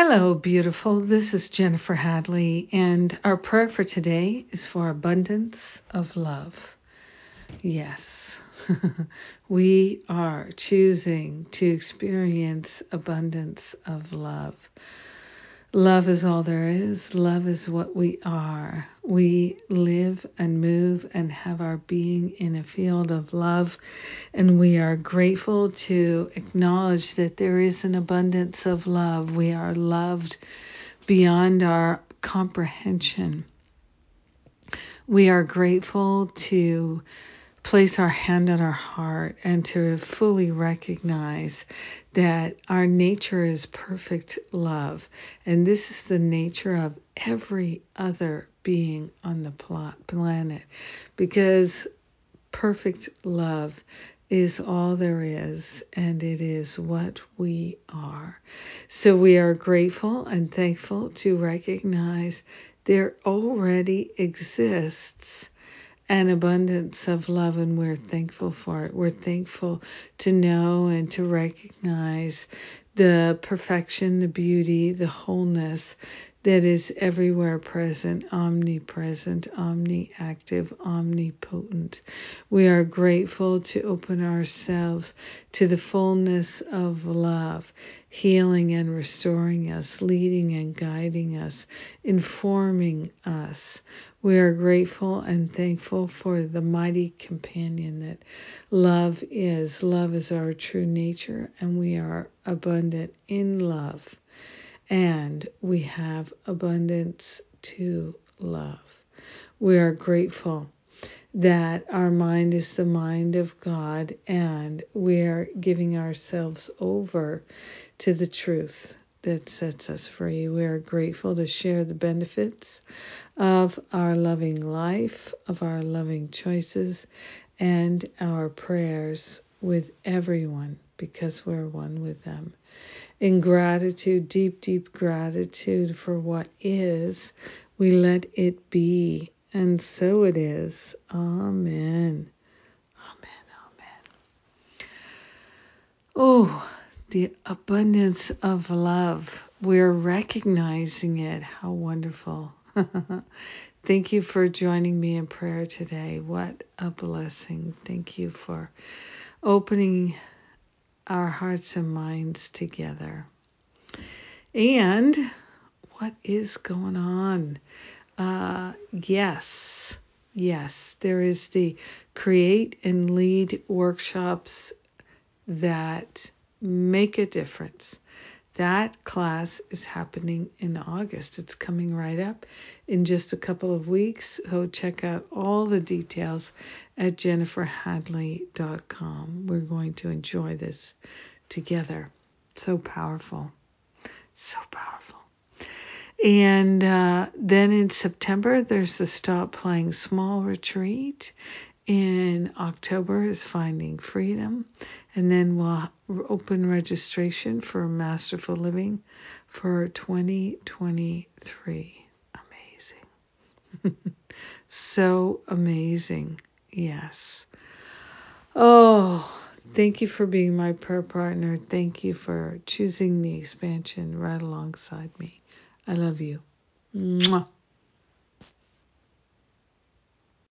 Hello, beautiful. This is Jennifer Hadley, and our prayer for today is for abundance of love. Yes, we are choosing to experience abundance of love. Love is all there is. Love is what we are. We live and move and have our being in a field of love. And we are grateful to acknowledge that there is an abundance of love. We are loved beyond our comprehension. We are grateful to place our hand on our heart and to fully recognize that our nature is perfect love. And this is the nature of every other being on the planet because perfect love is all there is and it is what we are. So we are grateful and thankful to recognize there already exists an abundance of love, and we're thankful for it. We're thankful to know and to recognize the perfection, the beauty, the wholeness that is everywhere present, omnipresent, omniactive, omnipotent. We are grateful to open ourselves to the fullness of love, healing and restoring us, leading and guiding us, informing us. We are grateful and thankful for the mighty companion that love is. Love is our true nature, and we are abundant in love and we have abundance to love. We are grateful that our mind is the mind of God and we are giving ourselves over to the truth that sets us free. We are grateful to share the benefits of our loving life, of our loving choices, and our prayers with everyone because we're one with them in gratitude, deep, deep gratitude for what is, we let it be. And so it is. Amen. Amen. Amen. Oh, the abundance of love. We're recognizing it. How wonderful. Thank you for joining me in prayer today. What a blessing. Thank you for opening our hearts and minds together. And what is going on? Uh, yes, yes, there is the create and lead workshops that make a difference. That class is happening in August. It's coming right up in just a couple of weeks. So check out all the details at jenniferhadley.com. We're going to enjoy this together. So powerful. So powerful. And uh, then in September, there's the Stop Playing Small retreat. In October is Finding Freedom. And then we'll open registration for Masterful Living for 2023. Amazing. so amazing. Yes. Oh, thank you for being my prayer partner. Thank you for choosing the expansion right alongside me. I love you. Mwah.